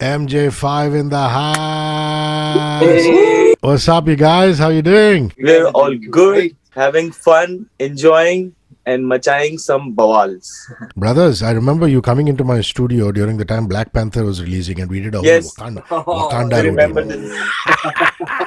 MJ5 in the house. What's up, you guys? How you doing? We're all good, having fun, enjoying, and machaying some bawals. Brothers, I remember you coming into my studio during the time Black Panther was releasing, and we did a Yes. whole Wakanda, I remember routine. this.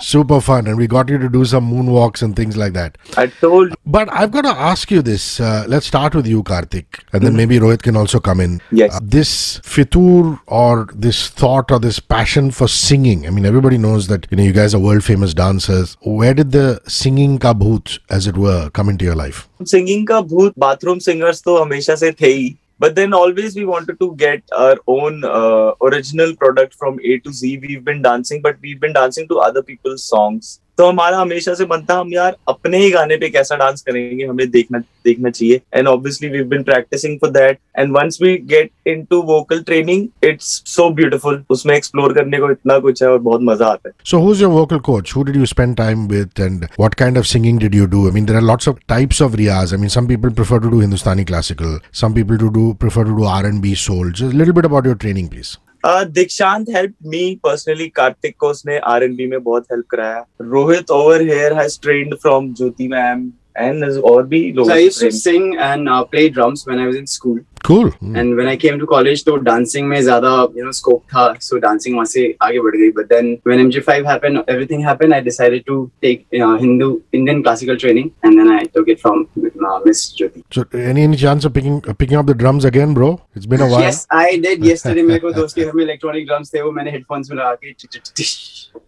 Super fun, and we got you to do some moonwalks and things like that. I told But I've got to ask you this. Uh, let's start with you, Karthik, and then maybe Rohit can also come in. Yes. Uh, this fitur or this thought or this passion for singing. I mean, everybody knows that you know you guys are world famous dancers. Where did the singing ka bhoot, as it were, come into your life? Singing का भूत bathroom singers तो हमेशा से थे ही but then always we wanted to get our own uh, original product from A to Z. We've been dancing, but we've been dancing to other people's songs. तो हमारा हमेशा से बनता, हम यार अपने ही गाने पे कैसा डांस करेंगे, हमें देखना देखना चाहिए। And obviously we been practising for that and once we get into vocal training it's so beautiful उसमें एक्सप्लोर करने को इतना कुछ है और बहुत मज़ा आता है। So who is your vocal coach who did you spend time with and what kind of singing did you do I mean there are lots of types of Riyaz I mean some people prefer to do Hindustani classical some people to do prefer to do RnB soul just soul little bit about your training please Dikshant help me personally Kartik को उसने R N B में बहुत help कराया। Rohit over here has trained from Jyoti ma'am and और भी लोग So I used to sing and uh, play drums when I was in school. cool and when i came to college तो dancing में zada you know scope था so dancing was से आगे बढ़ but then when MJ5 happened everything happened I decided to take you know, Hindu Indian classical training and then I took it from uh, Miss Jyoti so any any chance of picking uh, picking up the drums again bro it's been a while yes I did yesterday मेरे को gave me electronic drums थे वो मैंने headphones में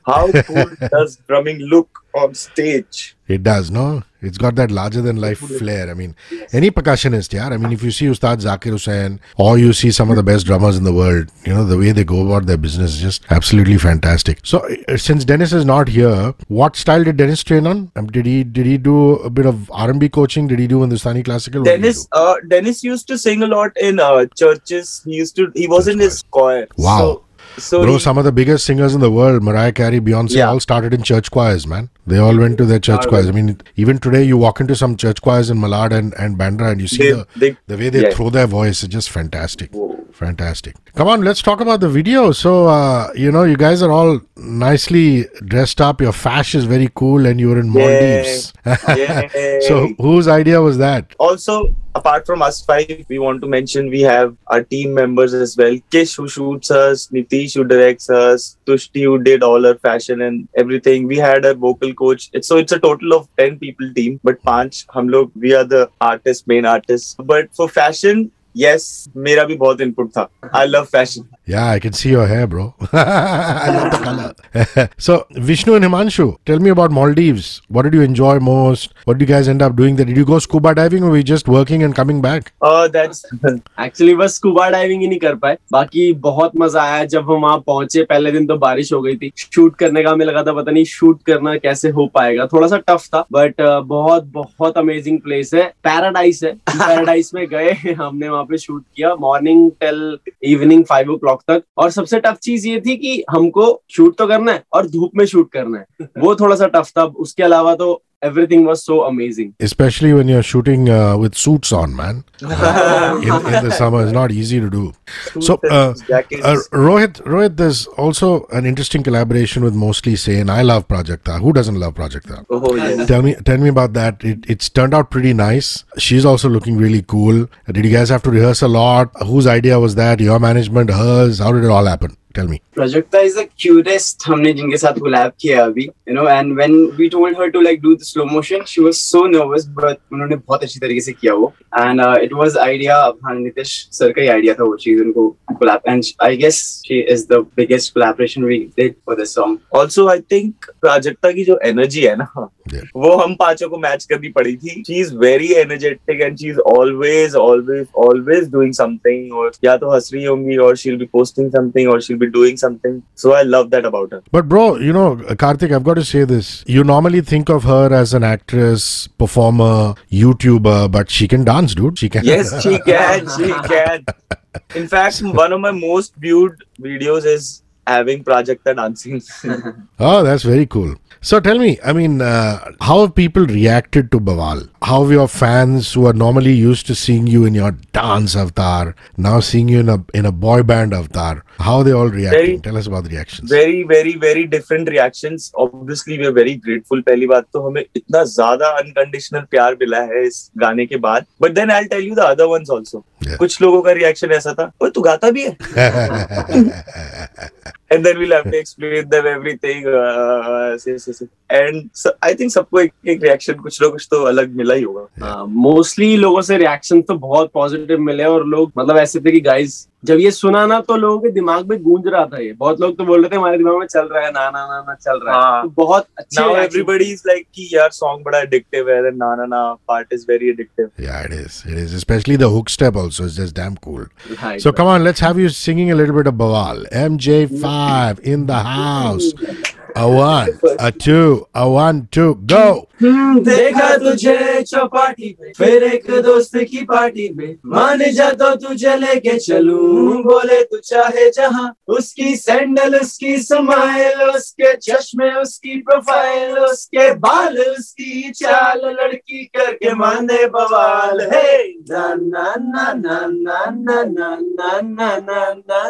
how cool does drumming look on stage. It does, no? It's got that larger than life flair. I mean, yes. any percussionist, yeah. I mean, if you see Ustad Zakir Hussain or you see some of the best drummers in the world, you know, the way they go about their business is just absolutely fantastic. So, uh, since Dennis is not here, what style did Dennis train on? Um, did he did he do a bit of R&B coaching? Did he do Hindustani classical? Dennis uh, Dennis used to sing a lot in uh, churches he used to he was in his choir Wow. so, so Bro, he- some of the biggest singers in the world, Mariah Carey, Beyonce, Yeah. all started in church choirs, man. They all went to their church choirs. I mean, even today, you walk into some church choirs in Malad and, and Bandra, and you see they, the, they, the way they Yeah. throw their voice is just fantastic. Whoa. Fantastic. Come on, let's talk about the video. So, uh, you know, you guys are all nicely dressed up. Your fash is very cool, and you're in Maldives. Yay. so, whose idea was that? also apart from us five we want to mention we have our team members as well kish who shoots us nitish who directs us tushti who did all our fashion and everything we had a vocal coach it's, so it's a total of 10 people team but panch hum log we are the artists main artists but for fashion yes मेरा भी बहुत input था I love fashion Yeah, I can see your hair, bro. I love the color. so, Vishnu and Himanshu, tell me about Maldives. What did you enjoy most? What did you guys end up doing there? Did you go scuba diving or were you just working and coming back? uh, that's actually बस scuba diving ही नहीं कर पाए बाकी बहुत मज़ा आया जब हम वहाँ पहुँचे पहले दिन तो बारिश हो गई थी शूट करने का हमें लगा था पता नहीं शूट करना कैसे हो पाएगा थोड़ा सा टफ था बट बहुत बहुत अमेजिंग प्लेस है पैराडाइस है पैराडाइस में गए हमने वहाँ पे शूट किया morning till evening five o'clock तक और सबसे टफ चीज़ ये थी कि हमको शूट तो करना है और धूप में शूट करना है। वो थोड़ा सा टफ था। उसके अलावा तो everything was so amazing. Especially when you're shooting uh, with suits on, man. Uh, in, in, the summer, it's not easy to do. Suits uh, so, uh, Rohit, Rohit, there's also an interesting collaboration with Mostly Sane, I love Prajakta. Who doesn't love Project Oh, yeah. Tell me, tell me about that. It, it's turned out pretty nice. She's also looking really cool. Did you guys have to rehearse a lot? Whose idea was that? Your management, hers? How did it all happen? Tell me. Prajakta is the cutest हमने जिनके साथ collab किया अभी you know and when we told her to like do the slow motion she was so nervous but उन्होंने बहुत अच्छी तरीके से किया वो and uh, it was idea हाँ नितिश सर का ही idea था वो चीज़ उनको collab and I guess she is the biggest collaboration we did for this song also I think Prajakta की जो एनर्जी है ना Yeah. वो हम पाँचों को मैच करनी पड़ी थी she is very energetic and she is always always always doing something और या तो हंस रही होंगी और शील बी पोस्टिंग समथिंग और शील be doing something. So I love that about her. But bro, you know, Karthik, I've got to say this. You normally think of her as an actress, performer, YouTuber, but she can dance, dude. She can. Yes, she can. She can. In fact, one of my most viewed videos is having Prajakta dancing. oh, that's very cool. So tell me, I mean, uh, how have people reacted to Bawaal? How your fans who are normally used to seeing you in your dance avatar now seeing you in a in a boy band avatar, how they all reacting? Very- Tell us about the reactions. very very very different reactions obviously we are very grateful पहली बात तो हमें इतना ज़्यादा unconditional प्यार मिला है इस गाने के बाद but then I'll tell you the other ones also Yeah. कुछ लोगों का रिएक्शन ऐसा था तू गाता भी है and then we'll have to explain them everything uh, yes, yes, ऐसे. and so, I think सबको एक एक reaction कुछ ना कुछ तो अलग मिला ही होगा मोस्टली लोगों से रिएक्शन तो बहुत पॉजिटिव मिले और लोग मतलब ऐसे थे कि गाइस जब ये सुना ना तो लोगों के दिमाग में गूंज रहा था ये। बहुत लोग तो बोल रहे थे हमारे दिमाग में चल रहा है ना ना ना ना चल रहा है। हाँ। तो बहुत अच्छा एवरीबॉडी इज़ लाइक कि यार सॉन्ग बड़ा एडिक्टिव है ना ना ना पार्ट इज़ वेरी एडिक्टिव या it is it is specially the hook step also is just damn cool so come on let's have you singing a little bit of Bawaal MJ five in the house A one, a two, a one, two, go. Hmm, देखा तुझे चौपाटी पे फिर एक दोस्त की party में मान जा तो तुझे लेके चलूँ बोले तू चाहे जहाँ उसकी सैंडल उसकी स्माइल उसके चश्मे उसकी प्रोफ़ाइल उसके बाल उसकी चाल लड़की करके माने बवाल है ना ना ना ना ना ना ना ना ना ना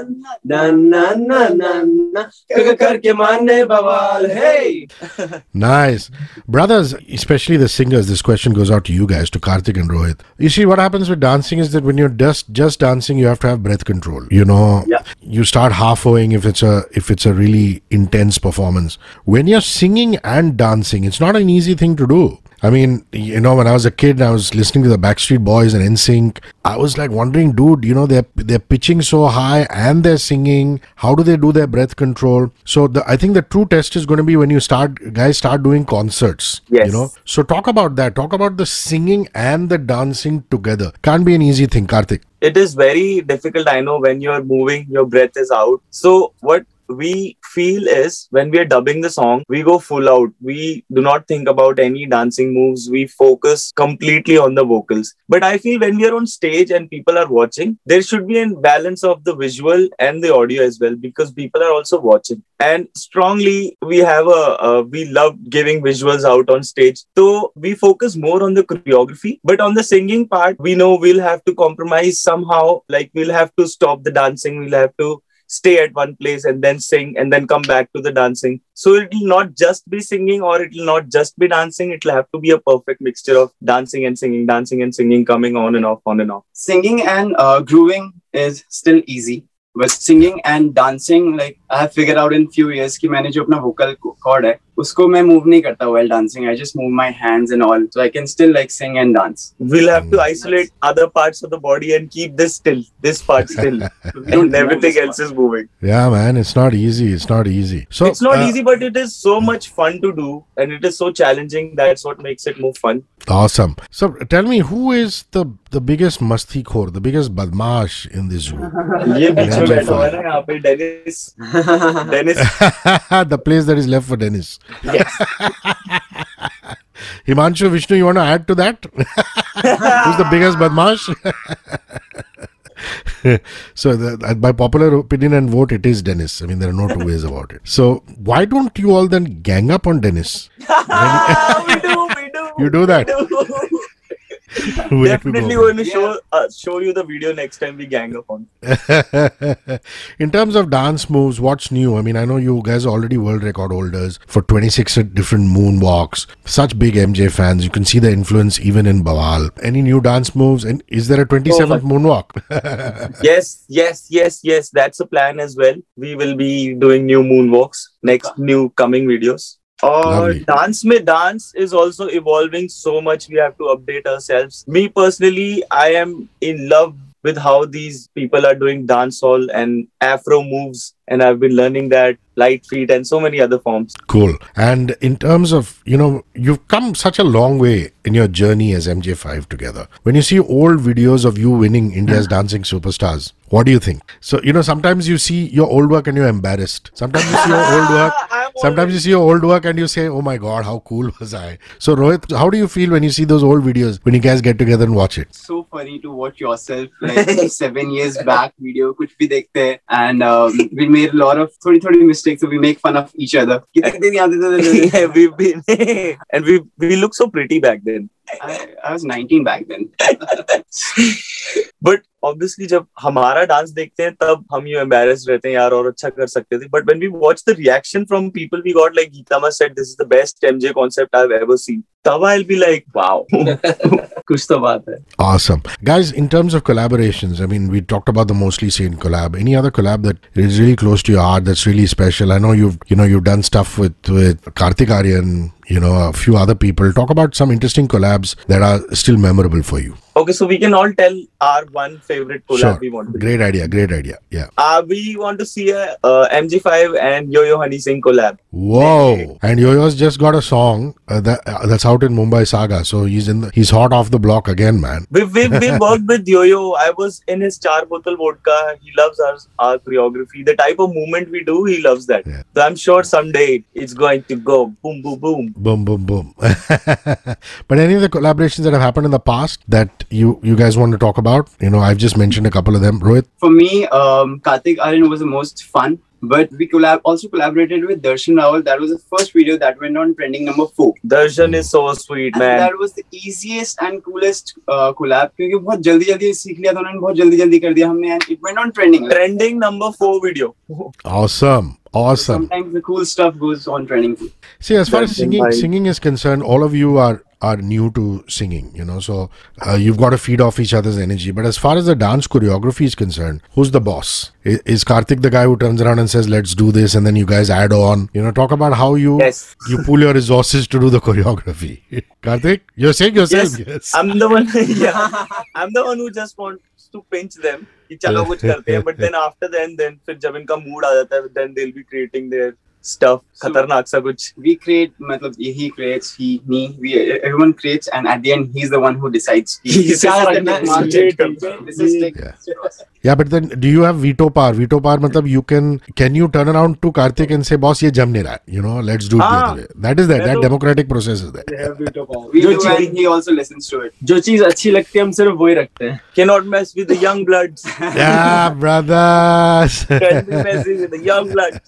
ना ना ना ना ना करके माने बवाल है Nice. Brothers, especially the singers, this question goes out to you guys, to Karthik and Rohit. You see, what happens with dancing is that when you're just just dancing, you have to have breath control. You know, Yeah. you start half-owing if it's a if it's a really intense performance. When you're singing and dancing, it's not an easy thing to do. I mean, you know, when I was a kid, I was listening to the Backstreet Boys and NSYNC. I was like wondering, dude, you know, they're they're pitching so high and they're singing. How do they do their breath control? So the I think the true test is going to be when you start, guys, start doing concerts. Yes. You know, so talk about that. Talk about the singing and the dancing together. Can't be an easy thing, Karthik. it is very difficult i know when you're moving your breath is out so what we feel is when we are dubbing the song we go full out. We do not think about any dancing moves. We focus completely on the vocals. But i feel when we are on stage and people are watching there should be a balance of the visual and the audio as well because people are also watching. And strongly we have a uh, we love giving visuals out on stage. So we focus more on the choreography but on the singing part we know we'll have to compromise somehow. Like we'll have to stop the dancing. We'll have to stay at one place and then sing and then come back to the dancing so it will not just be singing or it will not just be dancing it will have to be a perfect mixture of dancing and singing dancing and singing coming on and off on and off singing and uh, grooving is still easy but singing and dancing like i have figured out in few years कि मैंने जो अपना vocal cord है उसको मैं move नहीं करता well dancing I just move my hands and all so I can still like sing and dance we'll have to isolate other parts of the body and keep this still this part still everything else is moving yeah man it's not easy it's not easy so it's not uh, easy but it is so much fun to do and it is so challenging that's what makes it more fun awesome so tell me who is the the biggest masti khor the biggest badmash in this room ye beech mein baitha hua hai yahan pe dennis dennis the place that is left for dennis yes Himanshu, Vishnu, you want to add to that? Who's the biggest badmash? so, the, by popular opinion and vote, it is Dennis. I mean, there are no two ways about it. So, why don't you all then gang up on Dennis? we do we do You do that? we do. Way to definitely go, going to show uh, show you the video next time we gang up on In terms of dance moves, what's new? I mean, I know you guys are already world record holders for 26 different moonwalks. Such big MJ fans. You can see the influence even in Bawaal. Any new dance moves? And is there a 27th moonwalk? yes yes yes yes that's a plan as well we will be doing new moonwalks next new coming videos or dance mein dance is also evolving so much we have to update ourselves me personally i am in love with how these people are doing dancehall and afro moves and i've been learning that light feet and so many other forms cool. And in terms of, you know, you've come such a long way in your journey as MJ5 together. When you see old videos of you winning India's Dancing Superstars, what do you think? So, you know, sometimes you see your old work and you're embarrassed. Sometimes you see your old work. Sometimes you see your old work and you say, oh my God, how cool was I? So, Rohit, how do you feel when you see those old videos when you guys get together and watch it? So funny to watch yourself like seven years back video, which we dekhte And um, we made a lot of 30 30 mistakes. So we make fun of each other. yeah, we've been, and we, we look so pretty back then. I, I was 19 back then. But obviously जब हमारा dance देखते हैं तब हम you एम्बेस रहते हैं यार और अच्छा कर सकते थे but when we watch the reaction from people we got like Geeta said this is the best MJ concept I have ever seen Tava I'll be like, wow, kuch to baat hai. Awesome. Guys, in terms of collaborations, I mean, we talked about the Mostly Sane collab. Any other collab that is really close to your heart that's really special? I know you've, you know, you've done stuff with, with Kartik Aaryan, you know, a few other people. Talk about some interesting collabs that are still memorable for you. Okay, so we can all tell our one favorite collab we want to do. Great idea. Great idea. Yeah. Uh, we want to see a uh, MJ5 and Yo Yo Honey Singh collab. Whoa! And Yo-Yo's just got a song uh, that uh, that's out in Mumbai Saga, so he's in the, he's hot off the block again, man. We we we worked with Yo Yo. I was in his Chaar Botal Vodka. He loves our our choreography. The type of movement we do, he loves that. Yeah. So I'm sure someday it's going to go boom boom boom. Boom, boom, boom. but any of the collaborations that have happened in the past that you you guys want to talk about? You know, I've just mentioned a couple of them. Rohit, for me, um, Kartik Aaryan was the most fun. But we collab- also collaborated with Darshan Raval. That was the first video that went on trending number four. Darshan is so sweet, and man. That was the easiest and coolest uh, collab because it went on trending. Trending number four video. Awesome. Awesome. So sometimes the cool stuff goes on trending. See, as far as singing, singing is concerned, all of you are are new to singing. You know, so uh, you've got to feed off each other's energy. But as far as the dance choreography is concerned, who's the boss? Is, is Karthik the guy who turns around and says, "Let's do this," and then you guys add on? You know, talk about how you Yes. you pool your resources to do the choreography. Karthik, you're saying yourself, Yes. yes. I'm the one. yeah, I'm the one who just wants to pinch them. कि चलो कुछ करते हैं but then after then then फिर जब इनका mood आ जाता है then they'll be creating their stuff खतरनाक सा कुछ We create, मतलब he creates, he, me, we everyone creates, and at the end he's the one who decides. He the like Yeah. Yeah, but then do you have veto power? Veto power, matlab you can can you turn around to Karthik and say, "Boss, ये जम नहीं रहा है." You know, let's do it the हाँ. other way. That is that. मैं That तो- democratic process is there. we जो do, चीज- and he also listens to it. जो चीज़ अच्छी लगती है हम सिर्फ़ वही रखते हैं cannot mess with the young bloods yeah, brothers. can't messing with the young bloods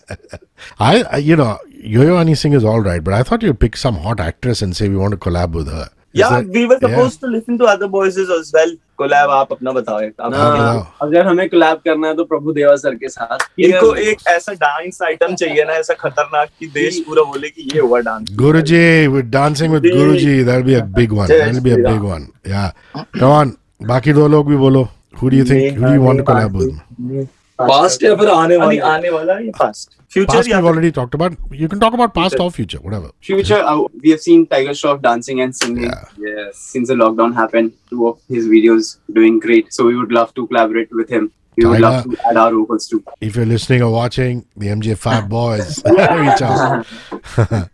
I, I, you know, Yo-Yo Honey Singh is all right, but I thought you'd pick some hot actress and say we want to collab with her. Is yeah that- we were supposed yeah. to listen to other voices as well collab आप अपना बताओ एक आप बताओ। अगर हमें collab करना है तो प्रभु देवा सर के साथ इनको एक ऐसा डांस आइटम चाहिए ना ऐसा खतरनाक कि देश पूरा बोले कि ये हुआ dance Guruji, with dancing with Guruji. That'll be a big one. That'll be a big one. Yeah. Come on. बाकी दो लोग भी बोलो. Who do you think? Who do you want to collab with? Past या फिर आने आने वाले आने वाला ये फास्ट फ्यूचर Past या we've already talked about. You can talk about past or future, whatever. Future, uh, we have seen Tiger Shroff dancing and singing. Yeah. Yes. Since the lockdown happened, two of his videos doing great. So we would love to collaborate with him. We would love Tiger. to add our vocals too. If you're listening or watching, the MJ5 boys, reach out.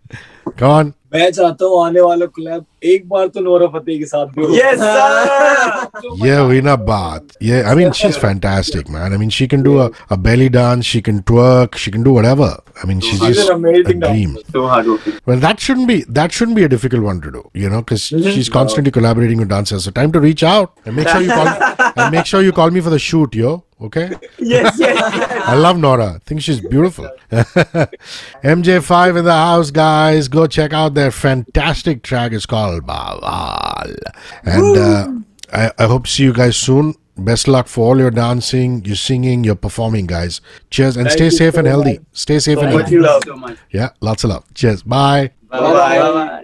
Come on. मैं चाहता हूँ आने वाला club एक बार तो Nora Fatehi के साथ भी हो yes sir Yeah, Veena Bath. Yeah, I mean, she's fantastic, man. I mean, she can do a, a belly dance, she can twerk, she can do whatever. I mean, she's She's just an amazing a dream. dancer. So hardworking. Well, that shouldn't be that shouldn't be a difficult one to do, you know, because she's constantly collaborating with dancers. So time to reach out and make sure you call and make sure you call me for the shoot, yo. Okay. yes, yes, yes. I love Nora. I think she's beautiful. MJ5 in the house, guys. Go check out their fantastic track. It's called Bawaal. And uh, I, I hope see you guys soon. Best luck for all your dancing, your singing, your performing, guys. Cheers and Thank stay safe so and healthy. Much. Stay safe and healthy. You love. So much. Yeah, lots of love. Cheers. Bye. Bye. Bye. Bye.